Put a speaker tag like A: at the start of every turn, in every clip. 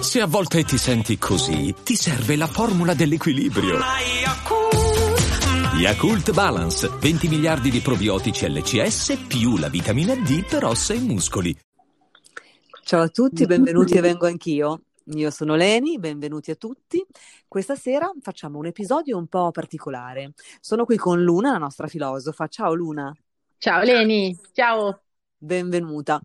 A: Se a volte ti senti così, ti serve la formula dell'equilibrio. Yakult Balance, 20 miliardi di probiotici LCS più la vitamina D per ossa e muscoli.
B: Ciao a tutti, benvenuti e vengo anch'io. Io sono Leni, benvenuti a tutti. Questa sera facciamo un episodio un po' particolare. Sono qui con Luna, la nostra filosofa. Ciao Luna.
C: Ciao Leni, ciao.
B: Benvenuta.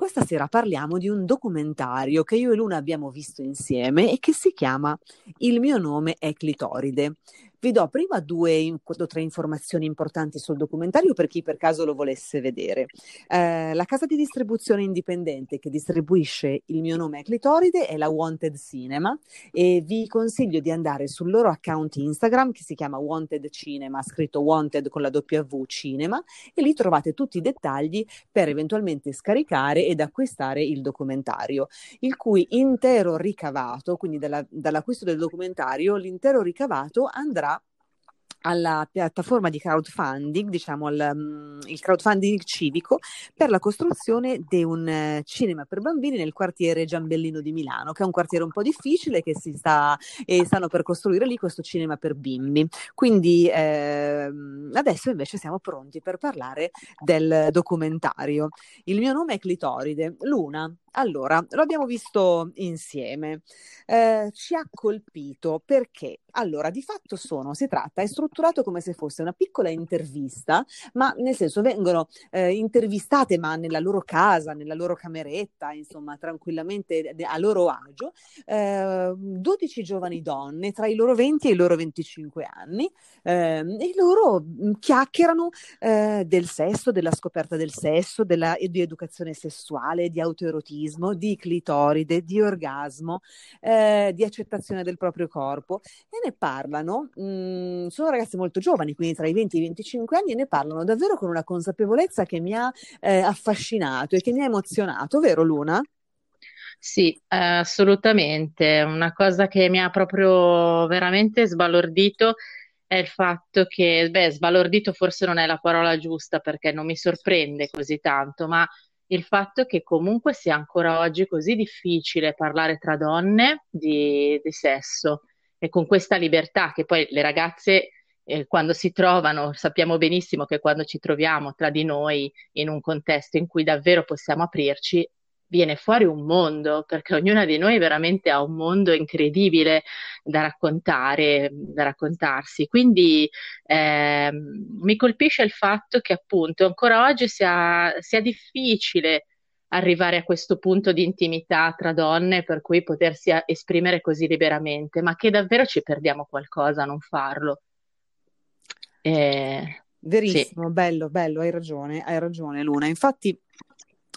B: Questa sera parliamo di un documentario che io e Luna abbiamo visto insieme e che si chiama Il mio nome è Clitoride. Vi do prima due o tre informazioni importanti sul documentario per chi per caso lo volesse vedere. Eh, la casa di distribuzione indipendente che distribuisce il mio nome a Clitoride è la Wanted Cinema e vi consiglio di andare sul loro account Instagram che si chiama Wanted Cinema, scritto Wanted con la W Cinema e lì trovate tutti i dettagli per eventualmente scaricare ed acquistare il documentario, il cui intero ricavato, quindi dalla, dall'acquisto del documentario, l'intero ricavato andrà alla piattaforma di crowdfunding, diciamo al um, il crowdfunding civico per la costruzione di un uh, cinema per bambini nel quartiere Giambellino di Milano, che è un quartiere un po' difficile che si sta e stanno per costruire lì questo cinema per bimbi. Quindi eh, adesso invece siamo pronti per parlare del documentario. Il mio nome è Clitoride. Luna, allora, lo abbiamo visto insieme. Eh, ci ha colpito perché, allora, di fatto sono, si tratta, è strutturato come se fosse una piccola intervista, ma nel senso vengono eh, intervistate, ma nella loro casa, nella loro cameretta, insomma, tranquillamente a loro agio, eh, 12 giovani donne tra i loro 20 e i loro 25 anni, ehm, e loro mm, chiacchierano eh, del sesso, della scoperta del sesso, della, di educazione sessuale, di autoerotismo vaginismo, di clitoride, di orgasmo, eh, di accettazione del proprio corpo e ne parlano, mh, mm, sono ragazze molto giovani, quindi tra i 20 e i 25 anni, e ne parlano davvero con una consapevolezza che mi ha eh, affascinato e che mi ha emozionato, vero Luna?
C: Sì, eh, assolutamente. Una cosa che mi ha proprio veramente sbalordito è il fatto che, beh, sbalordito forse non è la parola giusta perché non mi sorprende così tanto, ma il fatto che comunque sia ancora oggi così difficile parlare tra donne di, di sesso e con questa libertà che poi le ragazze eh, quando si trovano, sappiamo benissimo che quando ci troviamo tra di noi in un contesto in cui davvero possiamo aprirci, viene fuori un mondo, perché ognuna di noi veramente ha un mondo incredibile da raccontare, da raccontarsi. Quindi eh, mi colpisce il fatto che appunto ancora oggi sia, sia difficile arrivare a questo punto di intimità tra donne per cui potersi esprimere così liberamente, ma che davvero ci perdiamo qualcosa a non farlo.
B: Eh, Verissimo, sì. bello, bello, hai ragione, hai ragione Luna. Infatti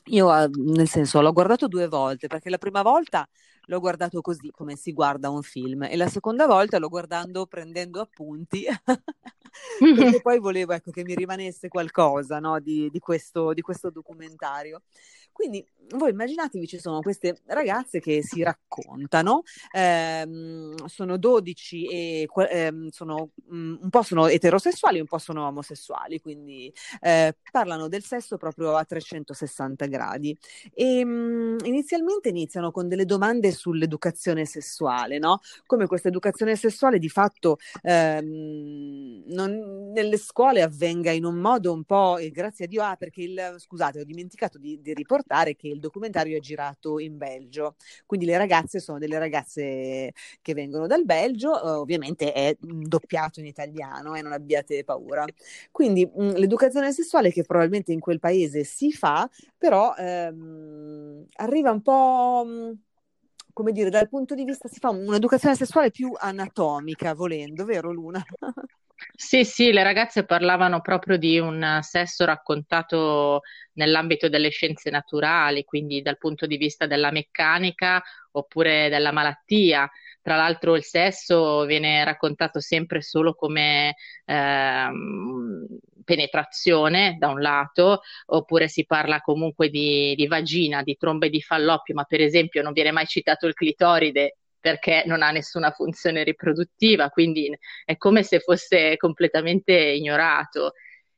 B: io, ah, nel senso, l'ho guardato due volte perché la prima volta l'ho guardato così come si guarda un film e la seconda volta l'ho guardando prendendo appunti perché poi volevo ecco, che mi rimanesse qualcosa no, di, di, questo, di questo documentario. Quindi voi immaginatevi ci sono queste ragazze che si raccontano, ehm, sono 12 e ehm, sono, um, un po' sono eterosessuali, un po' sono omosessuali, quindi eh, parlano del sesso proprio a 360 gradi. E um, inizialmente iniziano con delle domande sull'educazione sessuale, no? Come questa educazione sessuale di fatto ehm, non, nelle scuole avvenga in un modo un po', e grazie a Dio, ah, perché il, scusate, ho dimenticato di, di riportare che il documentario è girato in Belgio, quindi le ragazze sono delle ragazze che vengono dal Belgio, eh, ovviamente è doppiato in italiano e eh, non abbiate paura. Quindi mh, l'educazione sessuale che probabilmente in quel paese si fa, però ehm, arriva un po' mh, come dire, dal punto di vista, si fa un'educazione sessuale più anatomica, volendo, vero Luna?
C: Sì, sì, le ragazze parlavano proprio di un sesso raccontato nell'ambito delle scienze naturali, quindi dal punto di vista della meccanica oppure della malattia. Tra l'altro il sesso viene raccontato sempre solo come eh, penetrazione da un lato, oppure si parla comunque di, di vagina, di trombe di falloppio, ma per esempio non viene mai citato il clitoride perché non ha nessuna funzione riproduttiva, quindi è come se fosse completamente ignorato.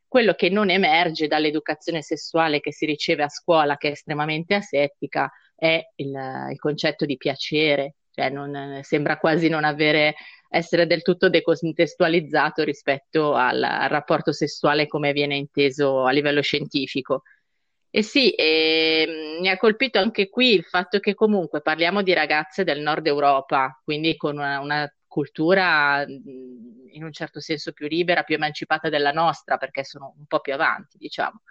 C: quello che non emerge dall'educazione sessuale che si riceve a scuola, che è estremamente asettica, è il, il concetto di piacere, cioè non, sembra quasi non avere, essere del tutto decontestualizzato rispetto al, al rapporto sessuale come viene inteso a livello scientifico. E sì, e, mi ha colpito anche qui il fatto che comunque parliamo di ragazze del nord Europa, quindi con una, una cultura in un certo senso più libera, più emancipata della nostra, perché sono un po' più avanti, diciamo.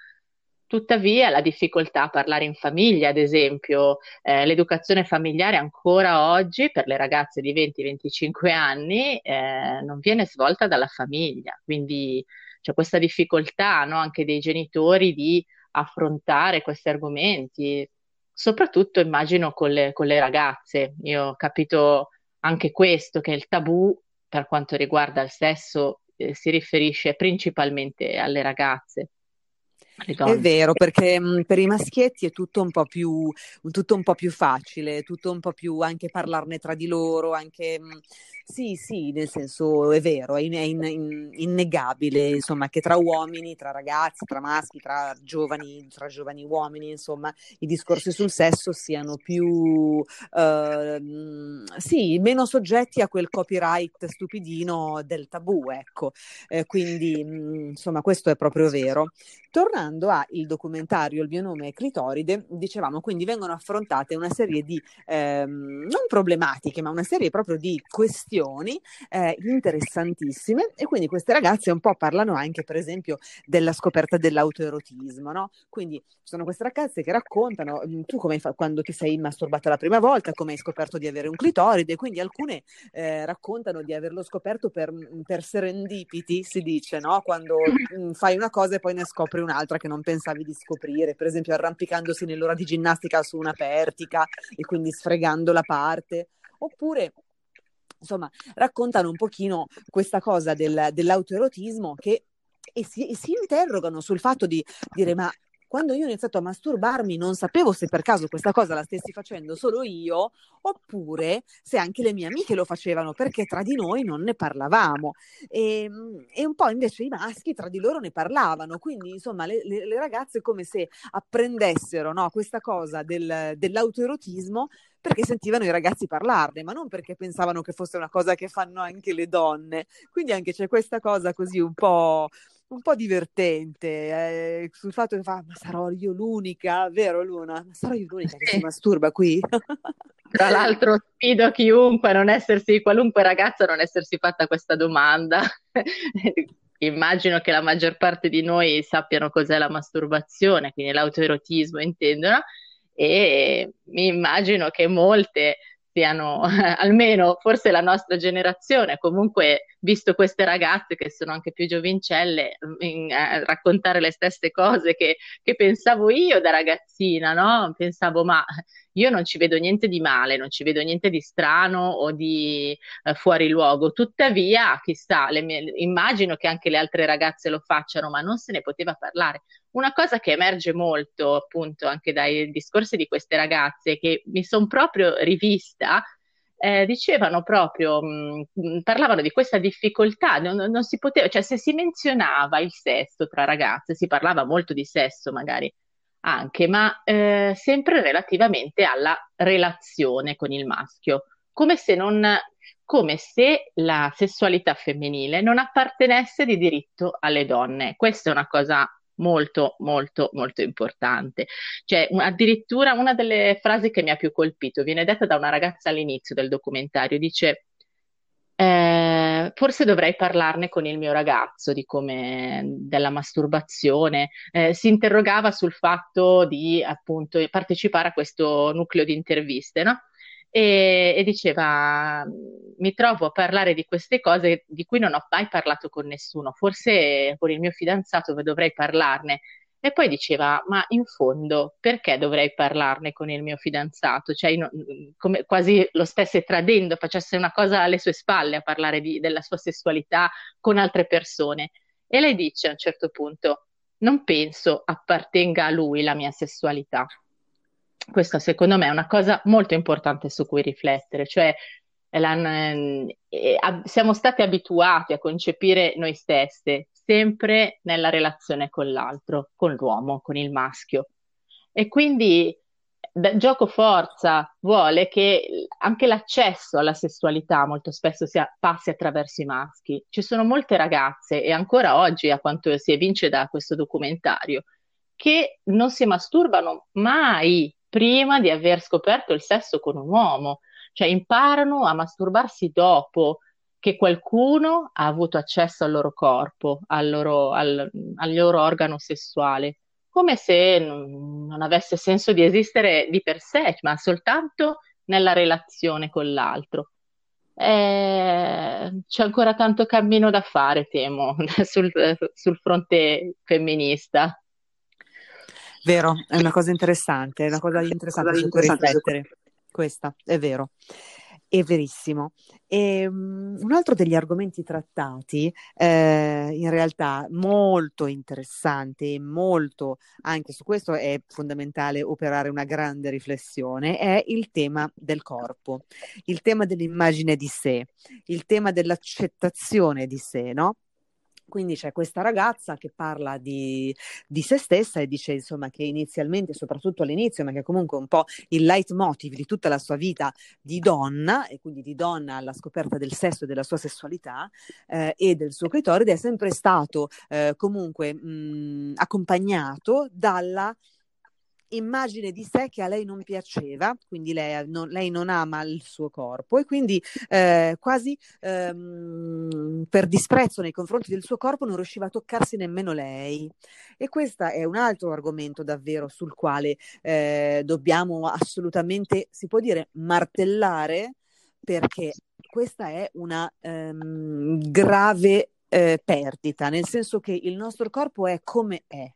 C: Tuttavia, la difficoltà a parlare in famiglia, ad esempio, eh, l'educazione familiare ancora oggi per le ragazze di 20-25 anni eh, non viene svolta dalla famiglia, quindi c'è questa difficoltà no, anche dei genitori di affrontare questi argomenti, soprattutto immagino con le, con le ragazze. Io ho capito anche questo, che il tabù per quanto riguarda il sesso eh, si riferisce principalmente alle ragazze.
B: È vero, perché mh, per i maschietti è tutto un po' più, tutto un po' più facile, tutto un po' più anche parlarne tra di loro, anche mh, sì, sì, nel senso è vero, è, in, è in, in, innegabile, insomma, che tra uomini, tra ragazzi, tra maschi, tra giovani, tra giovani uomini, insomma, i discorsi sul sesso siano più, uh, sì, meno soggetti a quel copyright stupidino del tabù, ecco. Eh, quindi, mh, insomma, questo è proprio vero. Tornando al documentario Il mio nome è Clitoride, dicevamo, quindi vengono affrontate una serie di, ehm, non problematiche, ma una serie proprio di questioni questioni eh, interessantissime e quindi queste ragazze un po' parlano anche per esempio della scoperta dell'autoerotismo, no? Quindi ci sono queste ragazze che raccontano mm, tu come fa- quando ti sei masturbata la prima volta, come hai scoperto di avere un clitoride, quindi alcune eh, raccontano di averlo scoperto per, mm, per serendipiti, si dice, no? Quando mh, mm, fai una cosa e poi ne scopri un'altra che non pensavi di scoprire, per esempio arrampicandosi nell'ora di ginnastica su una pertica e quindi sfregando la parte, oppure insomma, raccontano un pochino questa cosa del, dell'autoerotismo che, e, si, e si interrogano sul fatto di dire ma quando io ho iniziato a masturbarmi non sapevo se per caso questa cosa la stessi facendo solo io oppure se anche le mie amiche lo facevano perché tra di noi non ne parlavamo e, ehm, e un po' invece i maschi tra di loro ne parlavano quindi insomma le, le, le ragazze come se apprendessero no, questa cosa del, dell'autoerotismo perché sentivano i ragazzi parlarne, ma non perché pensavano che fosse una cosa che fanno anche le donne. Quindi anche c'è questa cosa così un po', un po divertente eh, sul fatto che fa, ma sarò io l'unica, vero Luna? Ma sarò io l'unica che si masturba qui?
C: Tra l'altro sfido chiunque a non essersi, qualunque ragazza a non essersi fatta questa domanda. Immagino che la maggior parte di noi sappiano cos'è la masturbazione, quindi l'autoerotismo intendono, e mi immagino che molte siano, almeno forse la nostra generazione, comunque visto queste ragazze che sono anche più giovincelle, in, eh, raccontare le stesse cose che, che, pensavo io da ragazzina, no? Pensavo, ma io non ci vedo niente di male, non ci vedo niente di strano o di eh, fuori luogo. Tuttavia, chissà, mie, immagino che anche le altre ragazze lo facciano, ma non se ne poteva parlare. Una cosa che emerge molto, appunto, anche dai discorsi di queste ragazze, che mi sono proprio rivista, eh, dicevano proprio, mh, mm, parlavano di questa difficoltà, non, non, si poteva, cioè se si menzionava il sesso tra ragazze, si parlava molto di sesso magari anche, ma eh, sempre relativamente alla relazione con il maschio, come se non come se la sessualità femminile non appartenesse di diritto alle donne. Questa è una cosa molto, molto, molto importante. Cioè, addirittura una delle frasi che mi ha più colpito viene detta da una ragazza all'inizio del documentario, dice eh, forse dovrei parlarne con il mio ragazzo di come della masturbazione. Eh, si interrogava sul fatto di appunto partecipare a questo nucleo di interviste, no? E, e, diceva mi trovo a parlare di queste cose di cui non ho mai parlato con nessuno, forse con il mio fidanzato dovrei parlarne. E poi diceva, ma in fondo perché dovrei parlarne con il mio fidanzato? Cioè, no, come, quasi lo stesse tradendo, facesse una cosa alle sue spalle a parlare di, della sua sessualità con altre persone. E lei dice a un certo punto, non penso appartenga a lui la mia sessualità. Questa secondo me è una cosa molto importante su cui riflettere, cioè eh, siamo stati abituati a concepire noi stesse sempre nella relazione con l'altro, con l'uomo, con il maschio. E quindi da, gioco forza vuole che anche l'accesso alla sessualità molto spesso sia, passi attraverso i maschi. Ci sono molte ragazze, e ancora oggi, a quanto si evince da questo documentario, che non si masturbano mai prima di aver scoperto il sesso con un uomo, cioè imparano a masturbarsi dopo che qualcuno ha avuto accesso al loro corpo, al loro, al, al loro organo sessuale come se non, non avesse senso di esistere di per sé, ma soltanto nella relazione con l'altro. Eh, c'è ancora tanto cammino da fare, temo, sul, sul fronte femminista.
B: Vero, è una cosa interessante, è una cosa interessante su cui riflettere. Questa, è vero. È verissimo. E, um, un altro degli argomenti trattati, eh, in realtà molto interessante e molto, anche su questo è fondamentale operare una grande riflessione, è il tema del corpo, il tema dell'immagine di sé, il tema dell'accettazione di sé, no? Quindi c'è questa ragazza che parla di, di, se stessa e dice insomma che inizialmente, soprattutto all'inizio, ma che comunque è un po' il leitmotiv di tutta la sua vita di donna e quindi di donna alla scoperta del sesso e della sua sessualità eh, e del suo clitoride è sempre stato eh, comunque mh, accompagnato dalla immagine di sé che a lei non piaceva, quindi lei non, lei non ama il suo corpo e quindi eh, quasi ehm, per disprezzo nei confronti del suo corpo non riusciva a toccarsi nemmeno lei. E questo è un altro argomento davvero sul quale eh, dobbiamo assolutamente, si può dire, martellare perché questa è una ehm, grave eh, perdita, nel senso che il nostro corpo è come è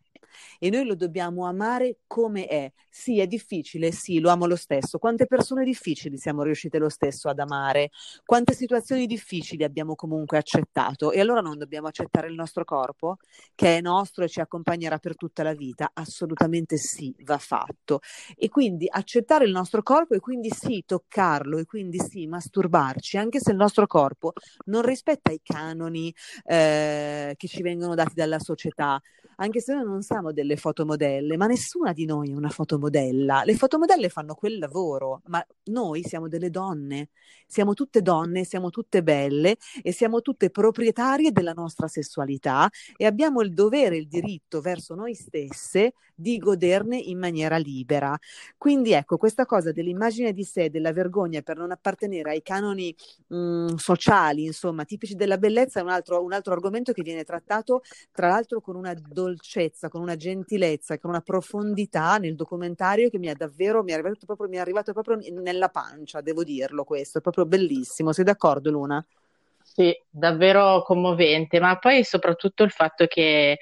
B: e noi lo dobbiamo amare come è. Sì, è difficile, sì, lo amo lo stesso. Quante persone difficili siamo riuscite lo stesso ad amare? Quante situazioni difficili abbiamo comunque accettato? E allora non dobbiamo accettare il nostro corpo, che è nostro e ci accompagnerà per tutta la vita? Assolutamente sì, va fatto. E quindi accettare il nostro corpo e quindi sì, toccarlo e quindi sì, masturbarci, anche se il nostro corpo non rispetta i canoni eh, che ci vengono dati dalla società, anche se noi non siamo delle fotomodelle, ma nessuna di noi è una fotomodella. Le fotomodelle fanno quel lavoro, ma noi siamo delle donne, siamo tutte donne, siamo tutte belle e siamo tutte proprietarie della nostra sessualità e abbiamo il dovere, il diritto verso noi stesse di goderne in maniera libera. Quindi ecco, questa cosa dell'immagine di sé, della vergogna per non appartenere ai canoni mh, mm, sociali, insomma, tipici della bellezza, è un altro, un altro argomento che viene trattato, tra l'altro, con una dolcezza, con una gentilezza, con una profondità nel documentario che mi è davvero, mi è arrivato proprio, mi è arrivato proprio nella pancia, devo dirlo questo, è proprio bellissimo. Sei d'accordo, Luna?
C: Sì, davvero commovente, ma poi soprattutto il fatto che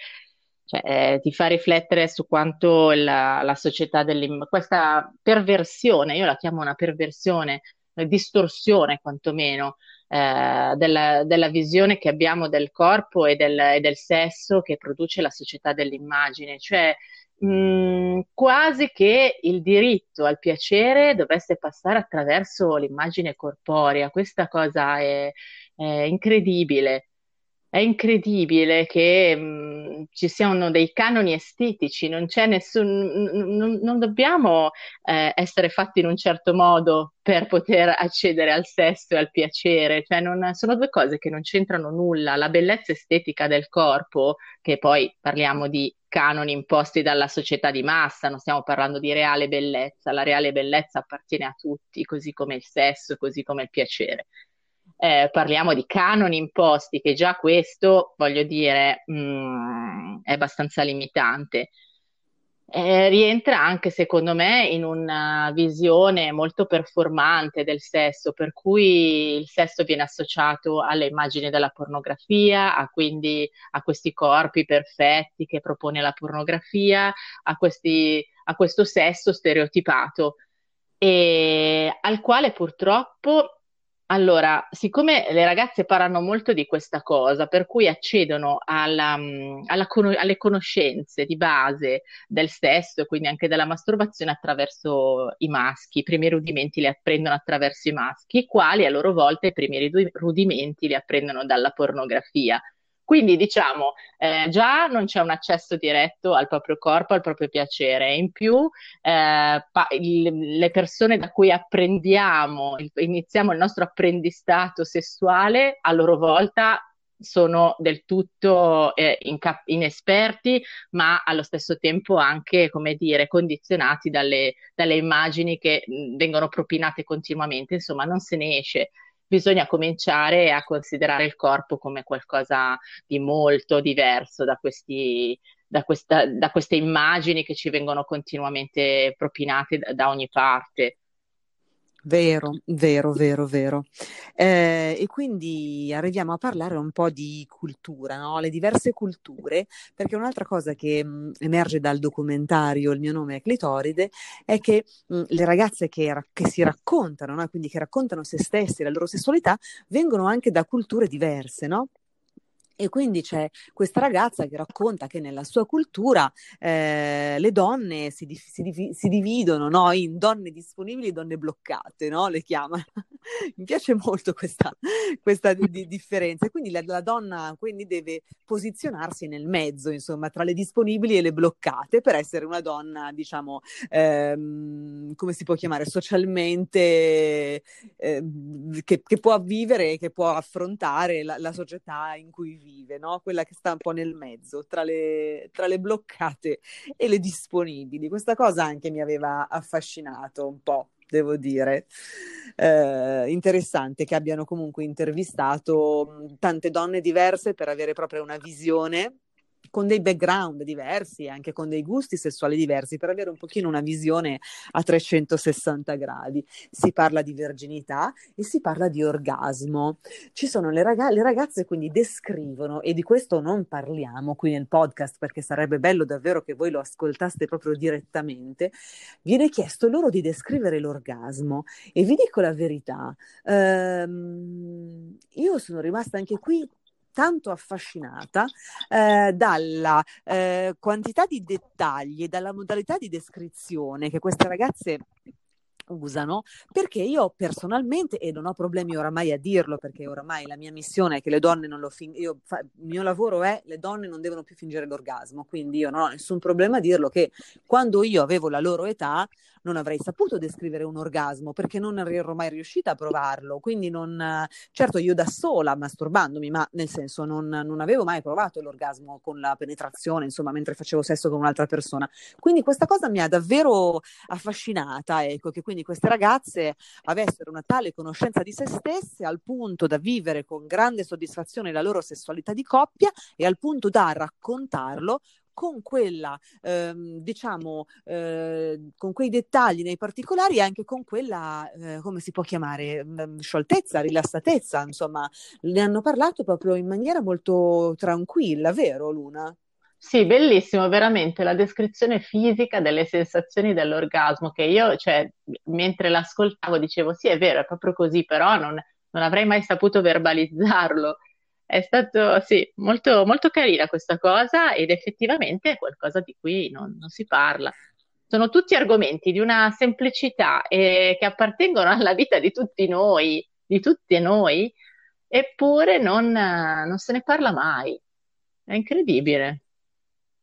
C: cioè, eh, ti fa riflettere su quanto la, la società questa perversione, io la chiamo una perversione, una distorsione quantomeno, eh, della, della, visione che abbiamo del corpo e del, e del, sesso che produce la società dell'immagine, cioè mh, mm, quasi che il diritto al piacere dovesse passare attraverso l'immagine corporea, questa cosa è, è incredibile. È incredibile che mh, mm, ci siano dei canoni estetici, non c'è nessun, n- non dobbiamo eh, essere fatti in un certo modo per poter accedere al sesso e al piacere, cioè non, sono due cose che non c'entrano nulla. La bellezza estetica del corpo, che poi parliamo di canoni imposti dalla società di massa, non stiamo parlando di reale bellezza, la reale bellezza appartiene a tutti, così come il sesso, così come il piacere eh, parliamo di canoni imposti, che già questo, voglio dire, mh, mm, è abbastanza limitante. Eh, rientra anche, secondo me, in una visione molto performante del sesso, per cui il sesso viene associato alle immagini della pornografia, a quindi a questi corpi perfetti che propone la pornografia, a, questi, a questo sesso stereotipato, e al quale purtroppo allora, siccome le ragazze parlano molto di questa cosa, per cui accedono alla, mm, alla, alle conoscenze di base del sesso e quindi anche della masturbazione attraverso i maschi, i primi rudimenti li apprendono attraverso i maschi, i quali a loro volta i primi rudimenti li apprendono dalla pornografia. Quindi diciamo, eh, già non c'è un accesso diretto al proprio corpo, al proprio piacere, in più eh, pa- il, le persone da cui apprendiamo, il, iniziamo il nostro apprendistato sessuale, a loro volta sono del tutto eh, inca- inesperti, ma allo stesso tempo anche, come dire, condizionati dalle, dalle immagini che mh, vengono propinate continuamente, insomma, non se ne esce bisogna cominciare a considerare il corpo come qualcosa di molto diverso da, questi, da, questa, da queste immagini che ci vengono continuamente propinate da, da ogni parte.
B: Vero, vero, vero, vero. Eh, e quindi arriviamo a parlare un po' di cultura, no? le diverse culture, perché un'altra cosa che mh, emerge dal documentario Il mio nome è Clitoride è che mh, le ragazze che, ra- che si raccontano, no? quindi che raccontano se stesse, la loro sessualità, vengono anche da culture diverse, no? E quindi c'è questa ragazza che racconta che nella sua cultura eh, le donne si, di- si, di- si dividono no? in donne disponibili e donne bloccate, no? le chiama. Mi piace molto questa, questa di- differenza. Quindi la, la, donna quindi deve posizionarsi nel mezzo, insomma, tra le disponibili e le bloccate per essere una donna, diciamo, ehm, come si può chiamare, socialmente, eh, che, che, può vivere e che può affrontare la, la società in cui vive vive, no? quella che sta un po' nel mezzo, tra le, tra le bloccate e le disponibili. Questa cosa anche mi aveva affascinato un po' devo dire. Eh, interessante che abbiano comunque intervistato tante donne diverse per avere proprio una visione con dei background diversi, anche con dei gusti sessuali diversi, per avere un pochino una visione a 360 gradi. Si parla di verginità e si parla di orgasmo. Ci sono le, rag- le ragazze quindi descrivono, e di questo non parliamo qui nel podcast perché sarebbe bello davvero che voi lo ascoltaste proprio direttamente, viene chiesto loro di descrivere l'orgasmo e vi dico la verità, ehm, io sono rimasta anche qui tanto affascinata eh, dalla eh, quantità di dettagli e dalla modalità di descrizione che queste ragazze usano perché io personalmente e non ho problemi oramai a dirlo perché oramai la mia missione è che le donne non lo fingono fa- il mio lavoro è le donne non devono più fingere l'orgasmo quindi io non ho nessun problema a dirlo che quando io avevo la loro età non avrei saputo descrivere un orgasmo perché non ero mai riuscita a provarlo. Quindi non, certo io da sola masturbandomi, ma nel senso non, non avevo mai provato l'orgasmo con la penetrazione, insomma, mentre facevo sesso con un'altra persona. Quindi questa cosa mi ha davvero affascinata, ecco, che quindi queste ragazze avessero una tale conoscenza di se stesse al punto da vivere con grande soddisfazione la loro sessualità di coppia e al punto da raccontarlo con quella, ehm, diciamo, eh, con quei dettagli nei particolari e anche con quella, eh, come si può chiamare, mm, scioltezza, rilassatezza, insomma, ne hanno parlato proprio in maniera molto tranquilla, vero Luna?
C: Sì, bellissimo, veramente la descrizione fisica delle sensazioni dell'orgasmo che io, cioè, mentre l'ascoltavo dicevo sì, è vero, è proprio così, però non, non avrei mai saputo verbalizzarlo. È stato, sì, molto, molto carina questa cosa ed effettivamente è qualcosa di cui non, non si parla. Sono tutti argomenti di una semplicità e che appartengono alla vita di tutti noi, di tutti noi, eppure non, non se ne parla mai. È incredibile.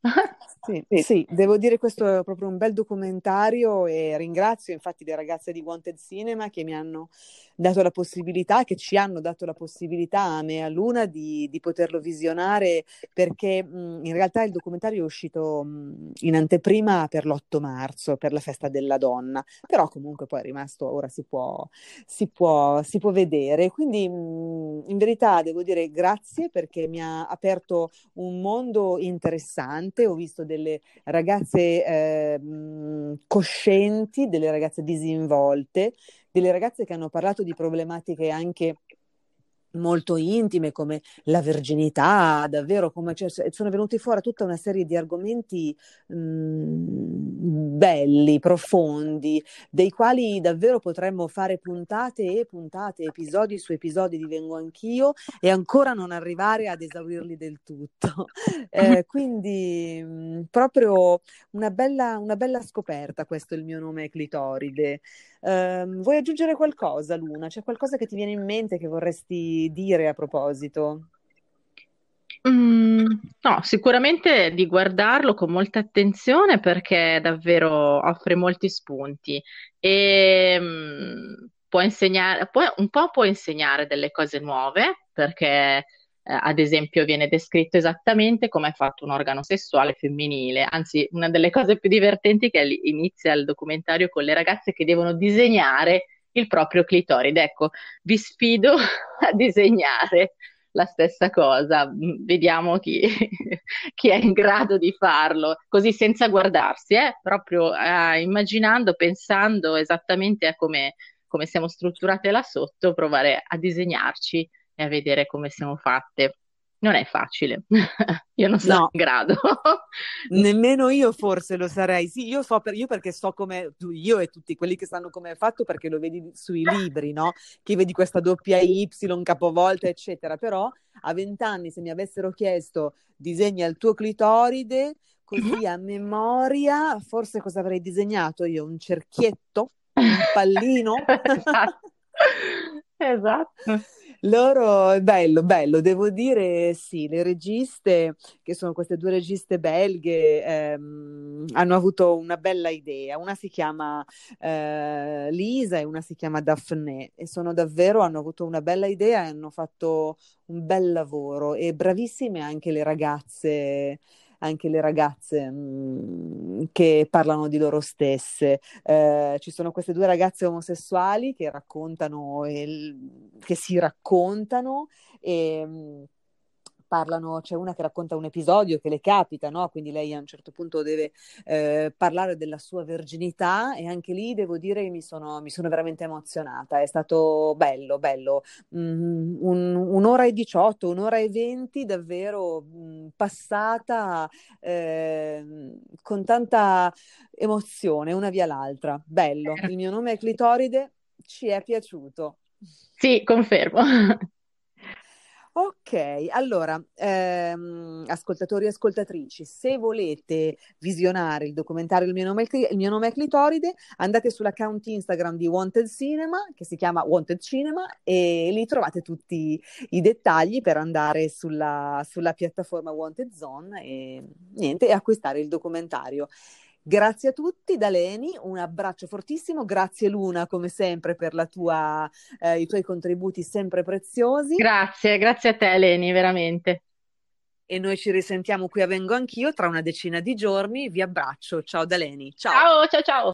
B: Sì, sì, devo dire questo è proprio un bel documentario e ringrazio infatti le ragazze di Wanted Cinema che mi hanno dato la possibilità, che ci hanno dato la possibilità a me e a Luna di, di poterlo visionare perché mh, in realtà il documentario è uscito mh, in anteprima per l'8 marzo, per la festa della donna, però comunque poi è rimasto, ora si può, si può, si può vedere. Quindi mh, in verità devo dire grazie perché mi ha aperto un mondo interessante, ho visto delle ragazze eh, coscienti, delle ragazze disinvolte, delle ragazze che hanno parlato di problematiche anche molto intime come la verginità, davvero come cioè, sono venuti fuori tutta una serie di argomenti mh, mm, belli, profondi, dei quali davvero potremmo fare puntate e puntate, episodi su episodi di Vengo Anch'io e ancora non arrivare ad esaurirli del tutto. Eh, quindi mh, mm, proprio una bella, una bella scoperta, questo è il mio nome Clitoride. Eh, vuoi aggiungere qualcosa, Luna? C'è qualcosa che ti viene in mente che vorresti dire a proposito?
C: Mm, no, sicuramente di guardarlo con molta attenzione perché davvero offre molti spunti e mm, può insegnare, può- un po' può insegnare delle cose nuove perché, eh, ad esempio, viene descritto esattamente come è fatto un organo sessuale femminile. Anzi, una delle cose più divertenti è che inizia il documentario con le ragazze che devono disegnare il proprio clitoride. Ecco, vi sfido a disegnare la stessa cosa. Mm, Vediamo chi, chi è in grado di farlo, così senza guardarsi, eh? Proprio eh, immaginando, pensando esattamente a come, come siamo strutturate là sotto, provare a disegnarci e a vedere come siamo fatte. Non è facile, io non sono
B: No,
C: in grado.
B: Nemmeno io forse lo sarei. Sì, io so per, io perché so come tu, io e tutti quelli che sanno come è fatto perché lo vedi sui libri, no? Che vedi questa doppia Y capovolta, eccetera. Però a vent'anni, se mi avessero chiesto disegna il tuo clitoride, così a memoria, forse cosa avrei disegnato io? Un cerchietto? Un pallino?
C: Esatto, esatto.
B: Loro, bello, bello, devo dire sì, le registe, che sono queste due registe belghe, ehm, hanno avuto una bella idea. Una si chiama eh, Lisa e una si chiama Daphné e sono davvero, hanno avuto una bella idea e hanno fatto un bel lavoro e bravissime anche le ragazze. Anche le ragazze mm, che parlano di loro stesse. Eh, ci sono queste due ragazze omosessuali che raccontano, il- che si raccontano e mh, parlano, c'è una che racconta un episodio che le capita, no? Quindi lei a un certo punto deve eh, parlare della sua verginità e anche lì devo dire che mi sono, mi sono veramente emozionata. È stato bello, bello. Mm, un- un'ora e 18, un'ora e 20 davvero mm, passata ehm, con tanta emozione, una via l'altra. Bello. Il mio nome è Clitoride, ci è piaciuto.
C: Sì, confermo.
B: Ok, allora, ehm, ascoltatori e ascoltatrici, se volete visionare il documentario Il mio nome è, Il mio nome è Clitoride, andate sull'account Instagram di Wanted Cinema, che si chiama Wanted Cinema, e lì trovate tutti i dettagli per andare sulla, sulla piattaforma Wanted Zone e niente, e acquistare il documentario. Grazie a tutti, da Leni, un abbraccio fortissimo, grazie Luna come sempre per la tua, eh, i tuoi contributi sempre preziosi
C: Grazie, grazie a te, Eleni, veramente.
B: e noi ci risentiamo qui a Vengo Anch'io tra una decina di giorni. Vi abbraccio, ciao da Leni, ciao.
C: Ciao, ciao, ciao.